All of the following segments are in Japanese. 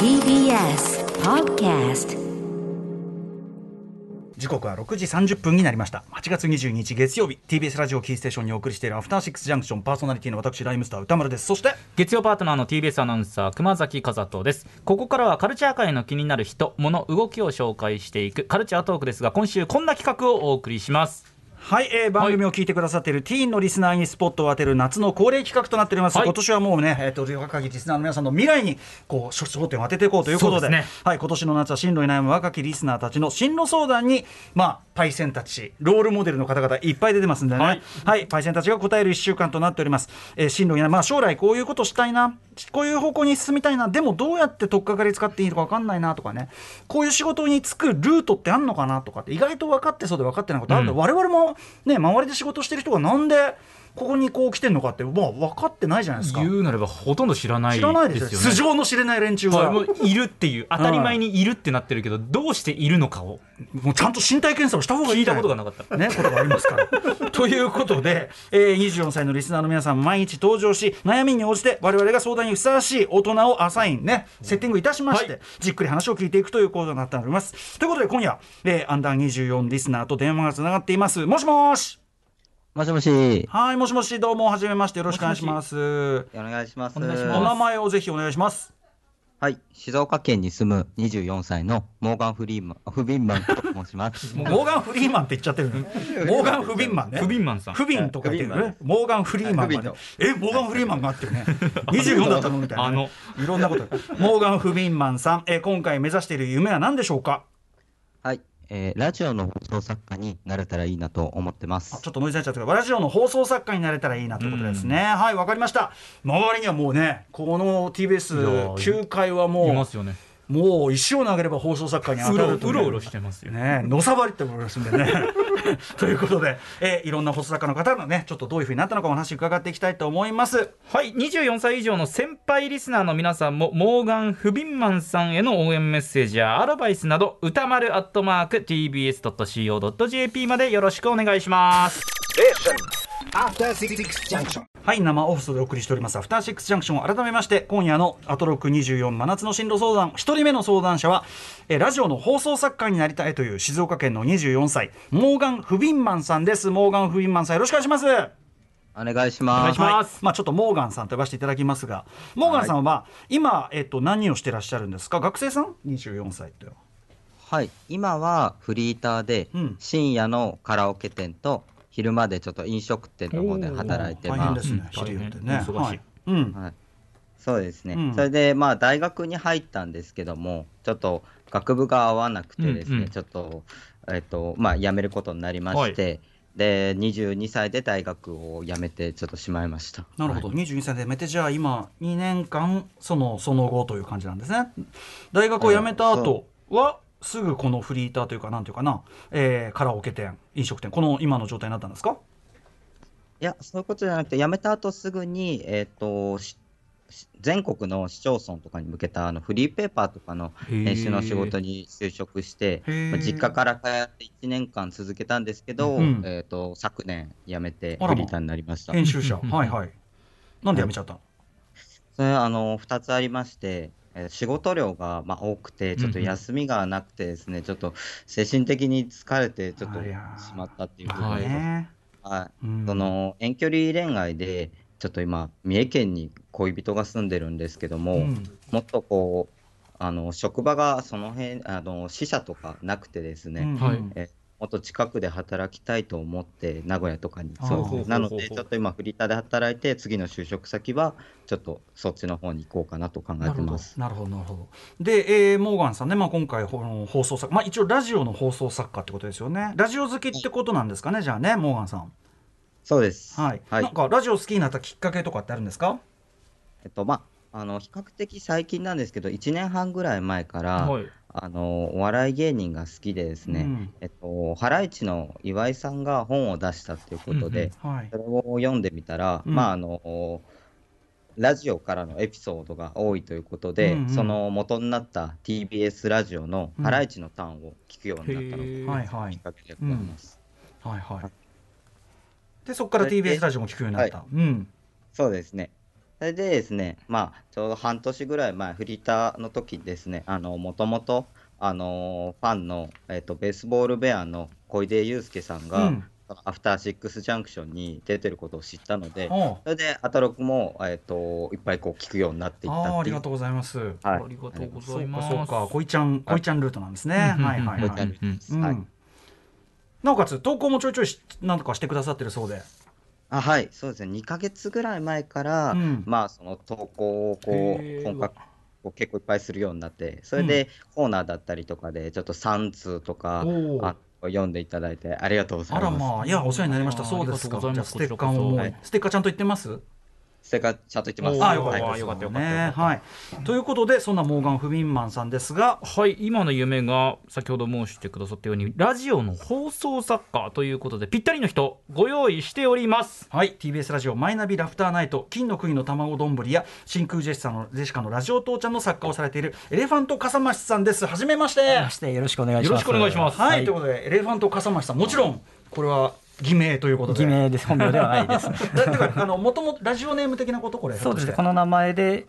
TBS Podcast. 時刻は6時30分になりました。8月22日月曜日 TBS ラジオキーステーションにお送りしているアフターシックスジャンクションパーソナリティの私ライムスター歌丸です。そして月曜パートナーの TBS アナウンサー熊崎和人です。ここからはカルチャー界の気になる人物動きを紹介していくカルチャートークですが今週こんな企画をお送りしますはい、えー、番組を聞いてくださっているティーンのリスナーにスポットを当てる夏の恒例企画となっております、はい。今年はもうね、えー、と若きリスナーの皆さんの未来にこう焦焦点を当てていこうということで。ね。はい、今年の夏は進路に悩む若きリスナーたちの進路相談に、まあ、パイセンたちロールモデルの方々いっぱい出てますんでね、ははいいパイセンたちが答える1週間となっております、えー進路にまあ、将来こういうことしたいなこういう方向に進みたいなでもどうやって取っかかり使っていいのか分かんないなとかね。こういう仕事に就くルートってあんのかなとかって意外と分かってそうで分かってないことあるんで、うん我々もね周りで仕事してる人がなんでここにこう来てんのかって、まあ、分かってないじゃないですか。言うなればほとんど知らない知らないですよ。ね性の知れない連中が、は。いもういるっていう当たり前にいるってなってるけどどうしているのかを。もうちゃんと身体検査をした方がいい聞いたことがなかった。ね、ことがありますから。ということで、えー、24歳のリスナーの皆さん毎日登場し悩みに応じて我々が相談にふさわしい大人をアサインねセッティングいたしまして、はい。じっくり話を聞いていくというコードになっております。ということで今夜、えー、アンダー24リスナーと電話がつながっています。もしもしもしもし。はいもしもしどうもはじめましてよろしくお願いします。お願いします。お願いしますお名前をぜひお願いします。はい。静岡県に住む24歳のモーガン・フリーマン、フビンマンと申します。モーガン・フリーマンって言っちゃってるね。モーガン・フビンマンね。フビンマンさんフビンとか言ってるね。モーガン・フリーマン。え、モーガン・フリーマンがっていうね。24だったのみたいなね。いろんなこと。モーガン・フビンマンさん、えー今回目指している夢は何でしょうか？はい。えーラジオの放送作家になれたらいいなと思ってまあすちょ。っとノイズになっちゃったけど、ラジオの放送作家になれたらいいなということですね。はい、わかりました。周りにはもうね、このいやー TBS9 階はいもますよねう、もう石を投げれば放送作家に当うたるというろうろうろしてますよねのさばりって思いますんでね。ということで、えーいろんな放送作家の方のね、ちょっとどういうふうになったのかお話伺っていきたいと思います。はい24歳以上の先輩リスナーの皆さんもモーガン・フビンマンさんへの応援メッセージやアドバイスなど歌丸アットマーク TBS.CO.JP までよろしくお願いしますはい、生放送でお送りしております、アフターシックスジャンクション、改めまして、今夜のアトロック24真夏の進路相談、一人目の相談者は、えーラジオの放送作家になりたいという静岡県の24歳、モーガン・フビンマンさんです。モーガン・フビンマンさん、よろしくお願いします。お願いしお願ます。いしますはいまあ、ちょっとモーガンさんと呼ばせていただきますが、モーガンさんは、今、えっと、何をしてらっしゃるんですか？学生さん ?24 歳って。はい。今はフリーターでうん、深夜のカラオケ店と、昼までちょっと飲食店の方で働いてま。大変ですすね、うん昼夜ってね。忙しいはいうん。はい。そうですね。うんそれで、まあ、大学に入ったんですけども、ちょっと学部が合わなくてですね、うんうんちょっと、えっと、まあ、辞めることになりまして、で、22歳で大学を辞めて、ちょっとしまいました。なるほど、22歳で辞めて、じゃあ今、2年間、そのその後という感じなんですね。大学を辞めた後は、すぐこのフリーターというか、なんていうかな、えーカラオケ店、飲食店、この今の状態になったんですか？いや、そういうことじゃなくて、辞めた後すぐに、えっ、と、全国の市町村とかに向けたあのフリーペーパーとかの編集の仕事に就職して、まあ実家から通って1年間続けたんですけど、うんえっ、と、昨年辞めてフリーターになりました。編集者、うんはいはい。なんで辞めちゃったの、それあの2つありまして、えー仕事量がまあ多くて、ちょっと休みがなくてですね、ちょっと精神的に疲れて、ちょっとしまったっていうことはい。で、ねはい。うん。その遠距離恋愛で、ちょっと今、三重県に恋人が住んでるんですけども、うん。もっとこう、あの職場がその辺あの支社とかなくてですね、うんはい。えもっと近くで働きたいと思って、名古屋とかに。そう。なので、ちょっと今、フリーターで働いて、次の就職先は、ちょっとそっちの方に行こうかなと考えてます。なるほど。なるほどで、えーモーガンさんね、まあ、今回放送作まあ、一応ラジオの放送作家ってことですよね。ラジオ好きってことなんですかねじゃあねモーガンさん。そうです。はい、はい。なんかラジオ好きになったきっかけとかってあるんですか？えっと、まあ、あの、比較的最近なんですけど、1年半ぐらい前から、はいあの、お笑い芸人が好きでですね、うん。えっと、ハライチの岩井さんが本を出したということで、はい。それを読んでみたら、うん。まあ、あの、ラジオからのエピソードが多いということで、うんうん。その元になった TBS ラジオのうん。ハライチのターンを聞くようになったのがへー。はいはい。きっかけでございます。はいはい。でそこから TBS ラジオも聞くようになった、うん。そうですね。それでですね、まあ、ちょうど半年ぐらい前、フリーターの時ですね、あの、もともと、あのファンの、えっと、ベースボールベアの小出祐介さんが、うんアフターシックスジャンクションに出てることを知ったので、それで、アトロクも、えっと、いっぱいこう聞くようになっていったあーあっていうりがとうございます。はいありがとうございます。そうか、こいちゃん、こいちゃんルートなんですね。うんはいはいはい。なおかつ投稿もちょいちょいしなんとかしてくださってるそうで。あはい、そうですね、2ヶ月ぐらい前から、うん。まあ、その投稿をこう本格こう結構いっぱいするようになって、それでコーナーだったりとかで、ちょっと3通とかあ読んでいただいて、ありがとうございます。あらまあ、いや、お世話になりました。そうですか。じゃあステッカーもはい。ステッカーちゃんと言ってます？それからちゃんと言ってます。あーよかったはいよかったよかったね。はい。ということで、そんなモーガン・フビンマンさんですが、はい今の夢が先ほど申してくださったようにラジオの放送作家ということでぴったりの人ご用意しておりますはい、TBS ラジオマイナビラフターナイト金の国の卵丼や真空ジェシカのジェシカのラジオ父ちゃんの作家をされているエレファント笠間さんです。はじめまして。ましてよろしくお願いします。よろしくお願いしますはい、はいということでエレファント笠間さんもちろんこれは偽名ということで。偽名です。本名ではないですね。だってかあのもともとラジオネーム的なこと？これ。そうですね。この名前で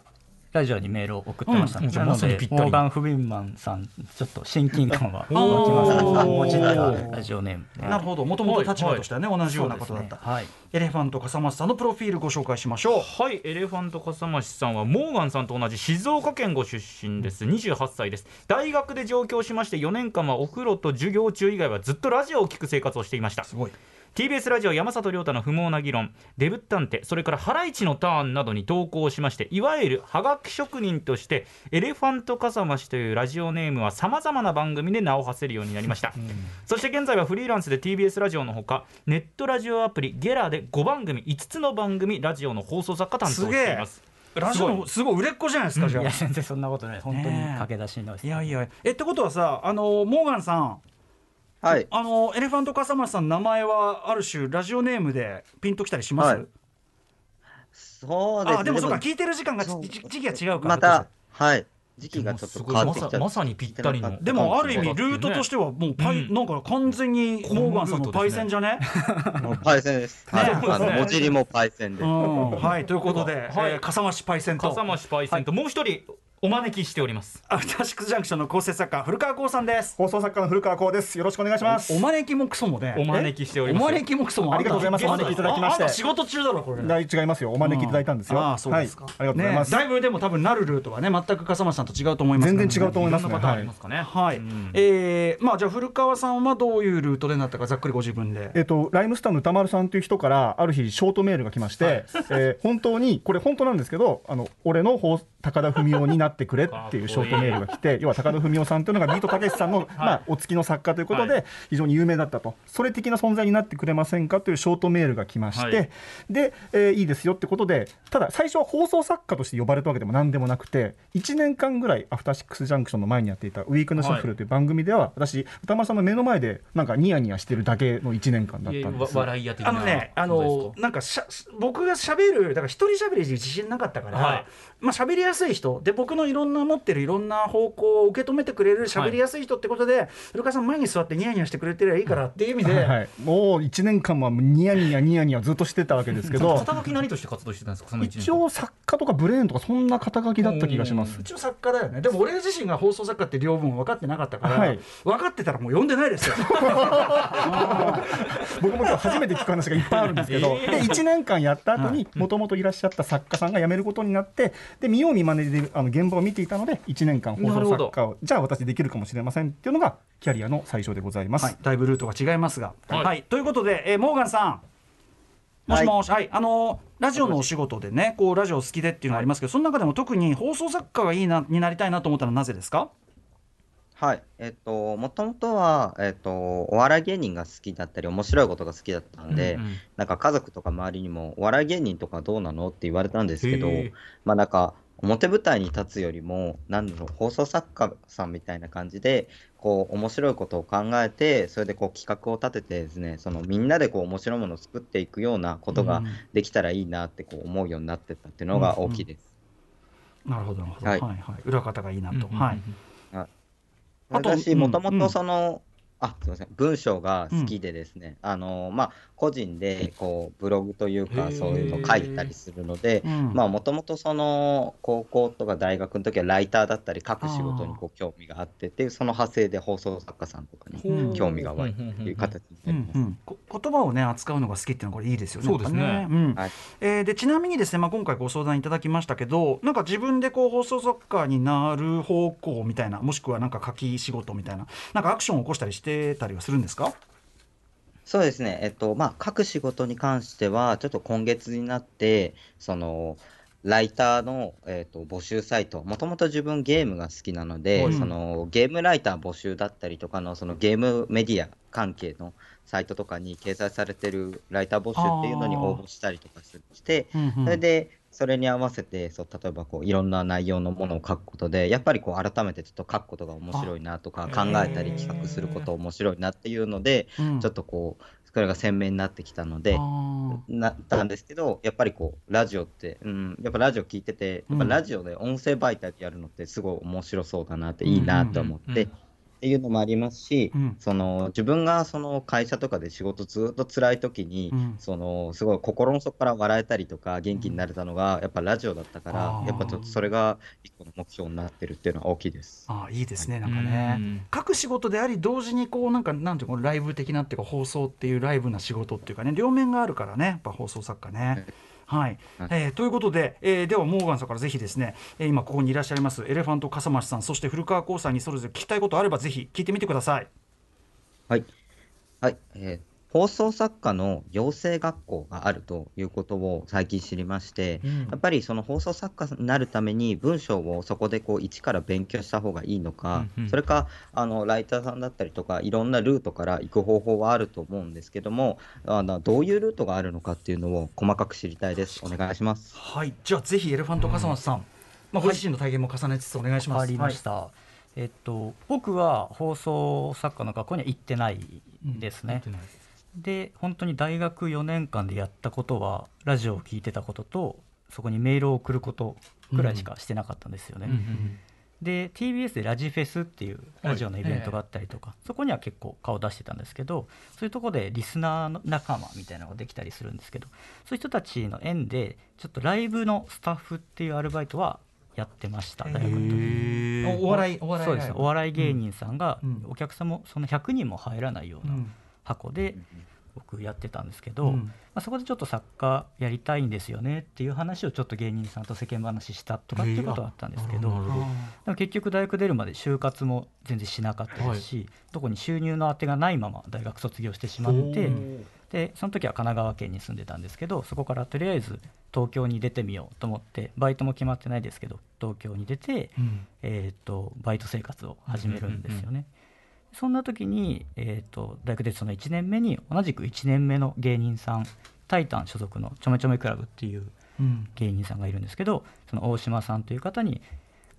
ラジオにメールを送ってました、うんなのでまさにぴったりモーガン・フビンマンさんちょっと親近感は 湧きおーます。おー文字がラジオネームなるほど。もともと立場としてはね、同じようなことだった。はい。エレファント笠間さんのプロフィールご紹介しましょう。はいエレファント笠間さんはモーガンさんと同じ静岡県ご出身です28歳です大学で上京しまして4年間はお風呂と授業中以外はずっとラジオを聞く生活をしていましたすごい。TBS ラジオ山里亮太の不毛な議論デブッタンテそれからハライチのターンなどに投稿しましていわゆるはがき職人としてエレファント笠間氏というラジオネームはさまざまな番組で名を馳せるようになりました、そして現在はフリーランスで TBS ラジオのほかネットラジオアプリゲラで5番組5つの番組ラジオの放送作家担当しています。ラジオのすごい。売れっ子じゃないですか、じゃあ。いや。全然そんなことない。本当に駆け出しの。いやいや、えってことはさ、あのモーガンさん、はい、あのエレファント笠間さんの名前はある種ラジオネームでピンときたりします？はい。そうですね。あでもそうかで聞いてる時間が時期が違うから。また、はい、時期がちょっと変わってきちゃってまさまさにぴったりの。でもある意味ルートとしてはもうパイ、うん。なんか完全にモーガンさんのパイセンじゃね？もうパイセンです。はい、ね。あの文字入りもパイセンで。うん。はい。ということで、はい。えー笠間市パイセンと。笠間市パイセンと。もう一人お招きしておりますアフターシックスジャンクションの構成作家古川光さんです。放送作家の古川光です。よろしくお願いします。お招きもクソもね。お招きしておりおます招きもクソもありがとうございますお招きいただきまして仕事中だろこれ。大違いますよ。お招きいただいたんですよ。ああそうですか、はい。ありがとうございます。ね、だいぶでも多分なるルートはね全く笠間さんと違うと思いますね全然違うと思いますねいろんなパターンありますかねはい、うんえーまあじゃあ古川さんはどういうルートでなったかざっくりご自分で。えっと、ライムスターの歌丸さんという人からある日ショートメールが来まして、えー本当にこれ本当なんですけどあの俺の方高田文夫になってくれっていうショートメールが来て要は高田文夫さんというのがビートたけしさんの、まあ、お付きの作家ということはで非常に有名だったと。それ的な存在になってくれませんかというショートメールが来まして、はい。で、えーいいですよってことでただ最初は放送作家として呼ばれたわけでも何でもなくて1年間ぐらい「アフターシックスジャンクション」の前にやっていた「ウィークのシャッフル」という番組では、私歌丸さんの目の前でなんかニヤニヤしてるだけの1年間だったんですわ笑い屋的なあのね、あのなんかしゃ僕が喋るだから一人喋りに自信なかったから、はい。まあ喋りやすい人。で僕のいろんな持ってるいろんな方向を受け止めてくれる喋りやすい人ってことで、古川さん前に座ってニヤニヤしてくれてりゃいいからっていう意味で、はい、もう1年間はニヤニヤニヤニヤずっとしてたわけですけど 肩書き何として活動してたんですか一応作家とかブレーンとかそんな肩書きだった気がします。一応作家だよね。でも俺自身が放送作家って両分分かってなかったから、はい。分かってたらもう読んでないですよ。僕も今日初めて聞く話がいっぱいあるんですけど、えーで1年間やった後にもともといらっしゃった作家さんが辞めることになってで見よう見まねであの現場を見ていたので1年間放送作家をじゃあ私できるかもしれませんっていうのがキャリアの最初でございます。はい、だいぶルートが違いますが。は、はい。いということで、えーモーガンさん。もしもし、はい、あのーラジオのお仕事でね、こうラジオ好きでっていうのがありますけど、その中でも特に放送作家がいいなになりたいなと思ったのはなぜですか？はい、えっと、もともとは、えっと、お笑い芸人が好きだったり、面白いことが好きだったんで、うんうん。なんか家族とか周りにも、お笑い芸人とかどうなのって言われたんですけどまあなんか、表舞台に立つよりも、なんだろう、放送作家さんみたいな感じで、こう、面白いことを考えて、それでこう、企画を立ててですね、そのみんなでこう、面白いものを作っていくようなことがうん。できたらいいなってこう思うようになってったっていうのが大きいです。なるほど、なるほど、は、はいいはい、裏方がいいなと、うんうんうんはい。あと私、うん。もともとその、あすみません。文章が好きでですね、あのまあ個人でこうブログというかそういうのを書いたりするので、うん。まあもともとその高校とか大学の時はライターだったり書く仕事にこう興味があってっていうその派生で放送作家さんとかにうん。興味が湧いていう形になります。うんこ言葉をね扱うのが好きっていうのはこれいいですよね。そうですねやっぱうん。はい。えーでちなみにですね、まあ、今回ご相談いただきましたけどなんか自分でこう放送作家になる方向みたいなもしくはなんか書き仕事みたいななんかアクションを起こしたりしてたりはするんですか？そうですね、えっと、まあ、書く仕事に関しては、ちょっと今月になって、その、ライターの、えっと、募集サイト、もともと自分ゲームが好きなので、はい。そのゲームライター募集だったりとかの、そのゲームメディア関係のサイトとかに掲載されてるライター募集っていうのに応募したりとかして、それで、それに合わせて、そう例えばこういろんな内容のものを書くことで、やっぱりこう改めてちょっと書くことが面白いなとか、考えたり企画すること面白いなっていうので、うん。ちょっとこう、それが鮮明になってきたので、あなったんですけど、やっぱりこう、ラジオって、うん、やっぱラジオ聞いてて、やっぱラジオで音声媒体でやるのってすごい面白そうだなって、いいなと思って、うんうんうんっていうのもありますし、うん。その自分がその会社とかで仕事ずっと辛い時に、うん。そのすごい心の底から笑えたりとか元気になれたのがやっぱラジオだったから、あー。やっぱちょっとそれが一個の目標になってるっていうのは大きいです。あいいですねなんかね、うん。書く仕事であり同時にこうなんかなんていうのライブ的なっていうか放送っていうライブな仕事っていうかね両面があるからねやっぱ放送作家ね。はい、はいえーということで、えーではモーガンさんからぜひですね、えー今ここにいらっしゃいますエレファント笠間さんそして古川光さんにそれぞれ聞きたいことあればぜひ聞いてみてください。はい。はい。えー放送作家の養成学校があるということを最近知りまして、やっぱりその放送作家になるために文章をそこでこう一から勉強した方がいいのか、うんうん。それかあのライターさんだったりとかいろんなルートから行く方法はあると思うんですけどもあのどういうルートがあるのかっていうのを細かく知りたいです。お願いします。はい、じゃあぜひエレファント笠間さん、まあ、ご自身の体験も重ねつつお願いします。わかりました、えっと僕は放送作家の学校には行ってないですね、で本当に大学4年間でやったことはラジオを聞いてたこととそこにメールを送ることぐらいしかしてなかったんですよね、うんうんで TBS でラジフェスっていうラジオのイベントがあったりとか、そこには結構顔出してたんですけどそういうところでリスナーの仲間みたいなのができたりするんですけどそういう人たちの縁でちょっとライブのスタッフっていうアルバイトはやってました大学の時に。おお笑いお笑いそうです。お笑い芸人さんが、うん。お客さんもその100人も入らないよううなん箱で僕やってたんですけど、うん。まあ、そこでちょっと作家やりたいんですよねっていう話をちょっと芸人さんと世間話したとかっていうことはあったんですけど、へーでも結局大学出るまで就活も全然しなかったですし、どこに収入の当てがないまま大学卒業してしまってでその時は神奈川県に住んでたんですけどそこからとりあえず東京に出てみようと思ってバイトも決まってないですけど東京に出て、うん。えー、とバイト生活を始めるんですよね。そんな時に、えー、と大学でその1年目に同じく1年目の芸人さんタイタン所属のちょめちょめクラブっていううん。芸人さんがいるんですけどその大島さんという方に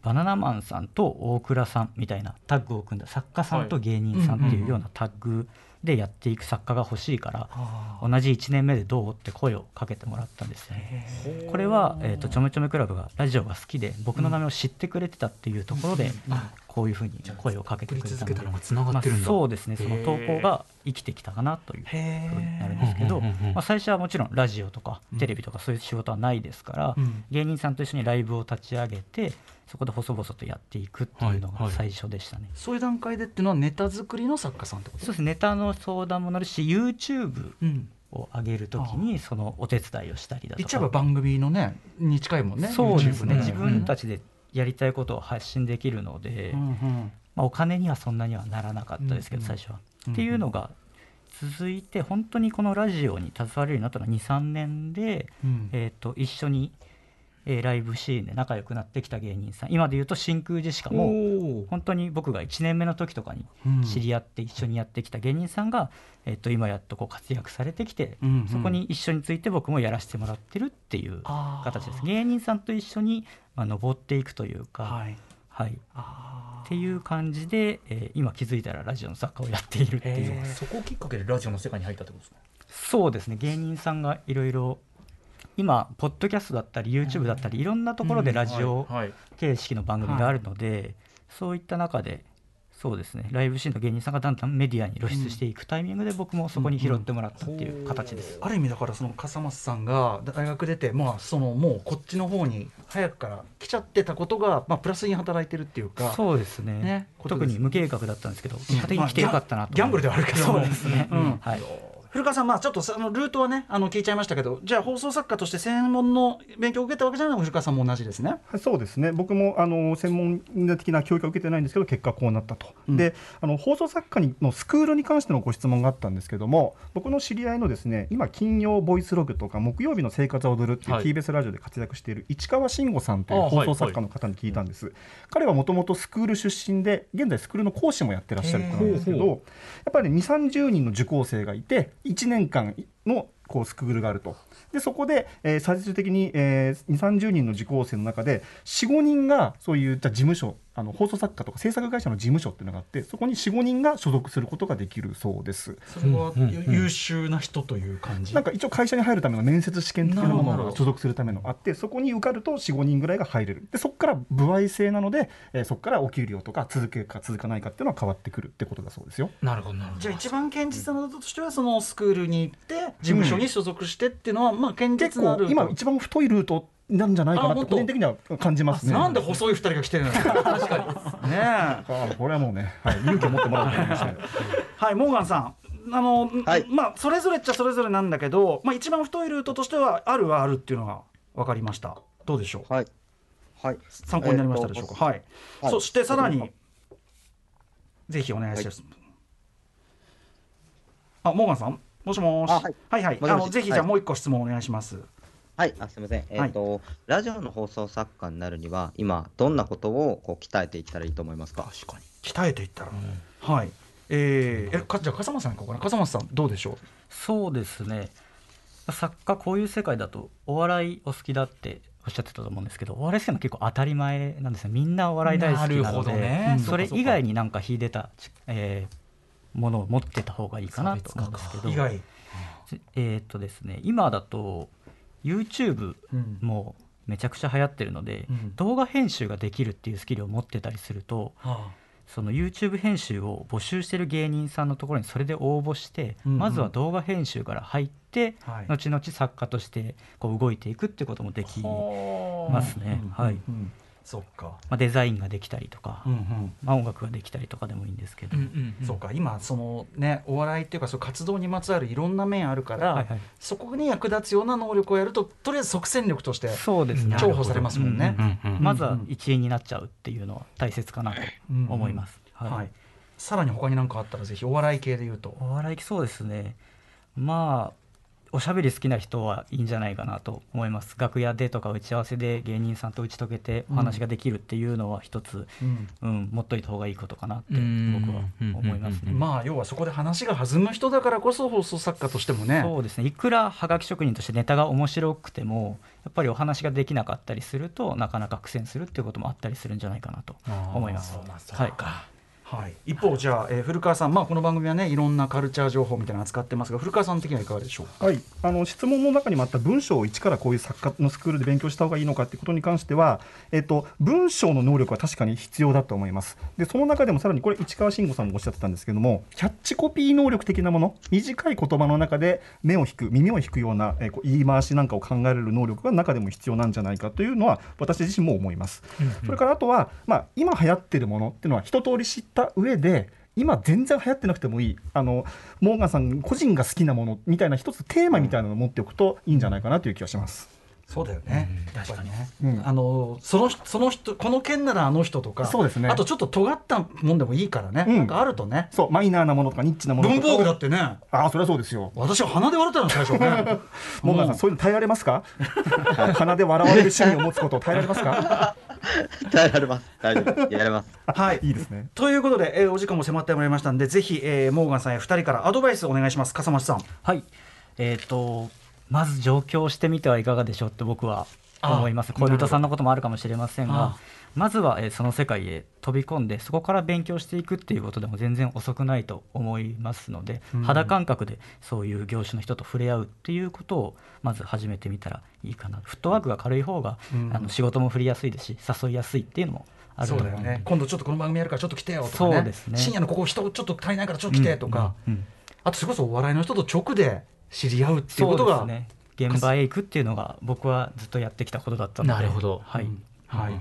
バナナマンさんと大倉さんみたいなタッグを組んだ作家さんと芸人さんっていうようなタッグでやっていく作家が欲しいから同じ1年目でどうって声をかけてもらったんですよね。これは、えー、とちょめちょめクラブがラジオが好きで僕の名前を知ってくれてたっていうところで、こういうふうに声をかけてくれたののがつながってるんだ。まあそうですね。その投稿が生きてきたかなというふうになるんですけど、まあ、最初はもちろんラジオとかテレビとかそういう仕事はないですから、うん。芸人さんと一緒にライブを立ち上げてそこで細々とやっていくっていうのはいはい。が最初でしたね。そういう段階でっていうのはネタ作りの作家さんってことそうです。ネタの相談もなるし YouTube うん。を上げるときにそのお手伝いをしたりだとか。言っちゃえば番組のねに近いもんねそうですね。YouTube 自分たちでやりたいことを発信できるので、うんうん。まあ、お金にはそんなにはならなかったですけど、うんうん。最初は。うんっていうのが続いて本当にこのラジオに携われるようになったのは23年で、うん。えー、と一緒に、えーライブシーンで仲良くなってきた芸人さん。今で言うと真空ジェシカもお本当に僕が1年目の時とかにうん。知り合って一緒にやってきた芸人さんが、えー、と今やっとこう活躍されてきて、うんうん。そこに一緒について僕もやらせてもらってるっていう形です。芸人さんと一緒に、まあ、登っていくというか、はい。はい、あっていう感じで、えー今気づいたらラジオの作家をやっているっていう。そこをきっかけでラジオの世界に入ったってことですかそうですね芸人さんがいろいろ今ポッドキャストだったり YouTube だったりいろんなところでラジオ形式の番組があるので、そういった中でそうですねライブシーンの芸人さんがだんだんメディアに露出していくタイミングで僕もそこに拾ってもらったっていう形です、ある意味だからその笠松さんが大学出てまあそのもうこっちの方に早くから来ちゃってたことがまあプラスに働いてるっていうかそうですね。ね特に無計画だったんですけど結果的に来てよかったなとギャンブルではあるけど。そうですね、うん。はい古川さん、まあ、ちょっとそのルートはねあの聞いちゃいましたけどじゃあ放送作家として専門の勉強を受けたわけじゃないの？も古川さんも同じですね。はいそうですね。僕もあの専門的な教育は受けてないんですけど結果こうなったと、うん。であの放送作家にのスクールに関してのご質問があったんですけども僕の知り合いのですね今金曜ボイスログとか木曜日の生活を踊るっていうはい。TBS ラジオで活躍している市川慎吾さんという放送作家の方に聞いたんです、彼はもともとスクール出身で現在スクールの講師もやってらっしゃる方なんですけどやっぱり2 3 0人の受講生がいて1年間のこうスクールがあると。でそこで、えー最終的に、えー、2 3 0人の受講生の中で45人がそういった事務所あの放送作家とか制作会社の事務所っていうのがあってそこに45人が所属することができるそうです。それは優秀な人という感じ？なんか一応会社に入るための面接試験的なものが所属するためのあってそこに受かると45人ぐらいが入れるでそこから歩合制なので、えーそこからお給料とか続けるか続かないかっていうのは変わってくるってことだそうですよ。なるほどなるほどじゃあ一番堅実なルートとしてはそのスクールに行って事務所に所属してっていうのはまあ堅結実なルート構今一番太いルートなんじゃないかなってあ本当。個人的には感じますね。なんで細い二人が来てるの確かに。ねこれはもうね、はい、勇気を持ってもらうと思いましたね。はいモーガンさん。あの、はい。まあそれぞれっちゃそれぞれなんだけど、まあ、一番太いルートとしてはあるはあるっていうのが分かりました。どうでしょう？はい。はい。参考になりましたでしょうか、えーとはい、はい。そしてさらにぜひお願いします、あモーガンさん？もしもし？あはい。はいはい。あのぜひじゃもう一個質問お願いします、はい、あすみません。えっ、と、ラジオの放送作家になるには、今、どんなことをこう鍛えていったらいいと思いますか？確かに。鍛えていったら、はい。えー、えかじゃあ笠松さん行こうかな笠松さんどうでしょそうですね。作家こういう世界だとお笑いお好きだっておっしゃってたと思うんですけどお笑い好きなの結構当たり前なんですよみんなお笑い大好きななるほのでどね。それそうかそうか。以外になんか秀でた、えーものを持ってた方がいいかなと思うんですけど。う以外、えーっとですね今だと YouTube うん。もめちゃくちゃ流行ってるので、うん。動画編集ができるっていうスキルを持ってたりするとはその YouTube 編集を募集してる芸人さんのところにそれで応募して、うんうん。まずは動画編集から入って、あはい。後々作家としてこう動いていくってこともできまますね、うんはいうんうんそっか、まあ、デザインができたりとか、うんうん。まあ、音楽ができたりとかでもいいんですけど、そうか。今そのねお笑いっていうかそう活動にまつわるいろんな面あるから、はいはいそこに役立つような能力をやるととりあえず即戦力としてそうですね。重宝されますもんね。うんうんまずは一員になっちゃうっていうのは大切かなと思います、はい。はい。さらに他に何かあったらぜひお笑い系で言うと。お笑いそうですね。まあおしゃべり好きな人はいいんじゃないかなと思います。楽屋でとか打ち合わせで芸人さんと打ち解けてお話ができるっていうのは一つ、うん。うん。持っといた方がいいことかなってうん。僕は思いますね。まあ要はそこで話が弾む人だからこそ放送作家としてもね。そうですねいくらはがき職人としてネタが面白くてもやっぱりお話ができなかったりするとなかなか苦戦するっていうこともあったりするん。じゃないかなと思います。はいはい、一方じゃあ、えー古川さん、まあ、この番組はねいろんなカルチャー情報みたいなの扱ってますが古川さん的にはいかがでしょうか？はい、あの質問の中にもあった文章を一からこういう作家のスクールで勉強した方がいいのかっていうことに関しては、えっと、文章の能力は確かに必要だと思います。でその中でもさらにこれ市川慎吾さんもおっしゃってたんですけどもキャッチコピー能力的なもの短い言葉の中で目を引く耳を引くような、えーこう言い回しなんかを考えられる能力が中でも必要なんじゃないかというのは私自身も思います。それからあとは、まあ、今流行ってるものっていうのは一通り知った上で今全然流行ってなくてもいい。あのモーガンさん個人が好きなものみたいな一つテーマみたいなのを持っておくといいんじゃないかなという気がします。そうだよね、やっぱりね、うん。あのそのその人この件ならあの人とかそうですね。あとちょっと尖ったもんでもいいからね、うん。なんかあるとね。そうマイナーなものとかニッチなものとか。文房具だってね。ああそれはそうですよ。私は鼻で笑ったの最初ね。モーガンさんそういうの耐えられますか？鼻で笑われる趣味を持つことを耐えられますか？耐えられます。大丈夫。やれます。はいいいですね。ということで、えーお時間も迫ってまいりましたんでぜひ、えーモーガンさんや2人からアドバイスお願いします笠松さんはい、えー、とまず上京してみてはいかがでしょうって僕は思いますあ恋人さんのこともあるかもしれませんあがまずは、えーその世界へ飛び込んでそこから勉強していくっていうことでも全然遅くないと思いますので、うん。肌感覚でそういう業種の人と触れ合うっていうことをまず始めてみたらいいかな。フットワークが軽い方が、うん。あの仕事も振りやすいですし誘いやすいっていうのもあるそうだよね。今度ちょっとこの番組やるからちょっと来てよとかね。そうですね。深夜のここ人ちょっと足りないからちょっと来てとか、うんうん。あとそれこそお笑いの人と直で知り合うっていうことがそうですね。現場へ行くっていうのが僕はずっとやってきたことだったので。なるほど。はい、はい、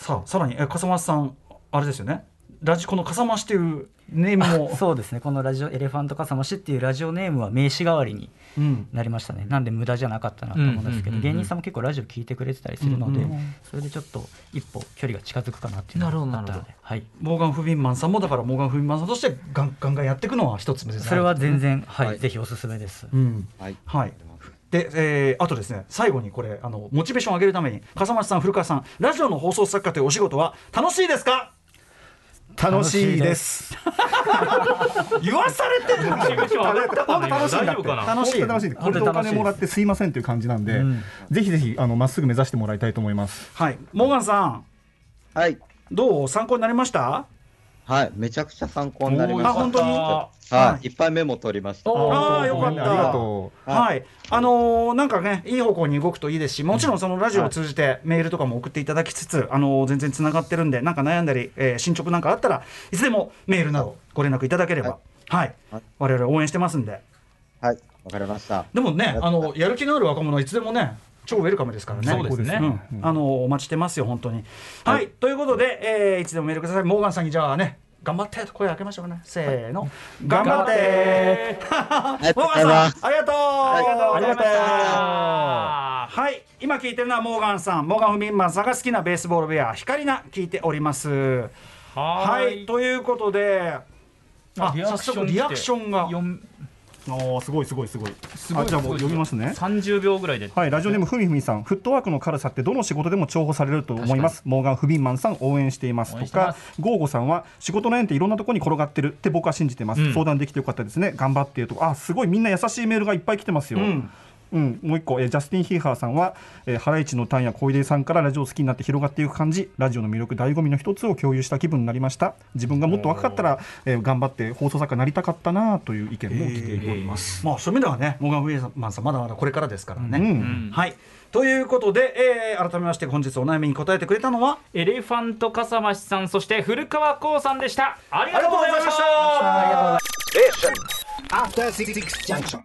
さあさらにえ笠間さんあれですよね。ラジこの笠間市っていうネームも。そうですね。このラジオエレファントカサマシっていうラジオネームは名刺代わりにうん。なりましたね。なんで無駄じゃなかったなと思うんですけど、うんうんうん。うん芸人さんも結構ラジオ聞いてくれてたりするので、うんうん。それでちょっと一歩距離が近づくかなっていうのがあったので、はい、モーガン・フビンマンさんもだからモーガン・フビンマンさんとしてガンガンガンやっていくのは一つ目ですそれは全然、はいはい。ぜひおすすめです。うん。はい。はいで、えーあとですね最後にこれあのモチベーションを上げるために笠松さん古川さんラジオの放送作家というお仕事は楽しいですか？楽しいです。言わされてる楽しいんだっ楽しい楽しいこれでお金もらってすいませんという感じなんで、うん。ぜひぜひあのまっすぐ目指してもらいたいと思います。はい。モーガンさん。はい。どう？参考になりました？はい。めちゃくちゃ参考になりました。あ本当には。はいいっぱいメモ取りました。あーよかったありがとうはい、あのーなんかね、いい方向に動くといいですし、もちろんそのラジオを通じてメールとかも送っていただきつつ、あのー全然つながってるんで、なんか悩んだり、えー進捗なんかあったらいつでもメールなどご連絡いただければ、はい、はい我々応援してますんで。はい。わかりました。でもね、あのやる気のある若者はいつでもね、超ウェルカムですからね。そうですねうんあのお待ちしてますよ本当に。はい、ということで、えーいつでもメールください。モーガンさんにじゃあね。頑張ってと声をかけましょうかね。せーの。頑張って ありがとうモーガンございます。さん、ありがとう。ありがとうございました。あはい、今聞いてるのはモーガンさん、モーガン・フミンマンさんが好きなベースボールベア、光な聞いております。はい、ということで、あ、早速リアクションが。読むあーすごいすごいすごい。すごいあじゃあもう読みますね。30秒ぐらいで。はい、ラジオネームふみふみさん、フットワークの軽さってどの仕事でも重宝されると思います。モーガン・フビンマンさん応援していますとか。ゴーゴさんは仕事の縁っていろんなところに転がってるって僕は信じてます。うん。相談できてよかったですね。頑張ってとか、あ、すごい。みんな優しいメールがいっぱい来てますよ。うんうん、もう一個、えージャスティン・ヒーハーさんは、えーハライチのタンや小出さんからラジオを好きになって広がっていく感じ。ラジオの魅力醍醐味の一つを共有した気分になりました。自分がもっと若かったら、えー頑張って放送作家になりたかったなという意見も来ております、まあ、そういう意味ではね、モーガン・フミンマンさん、まだまだこれからですからね。うん。うん。はい。ということで、えー改めまして本日お悩みに答えてくれたのはエレファント笠間さんそして古川光さんでした。ありがとうございました。ありがとうございました。After Six Junction.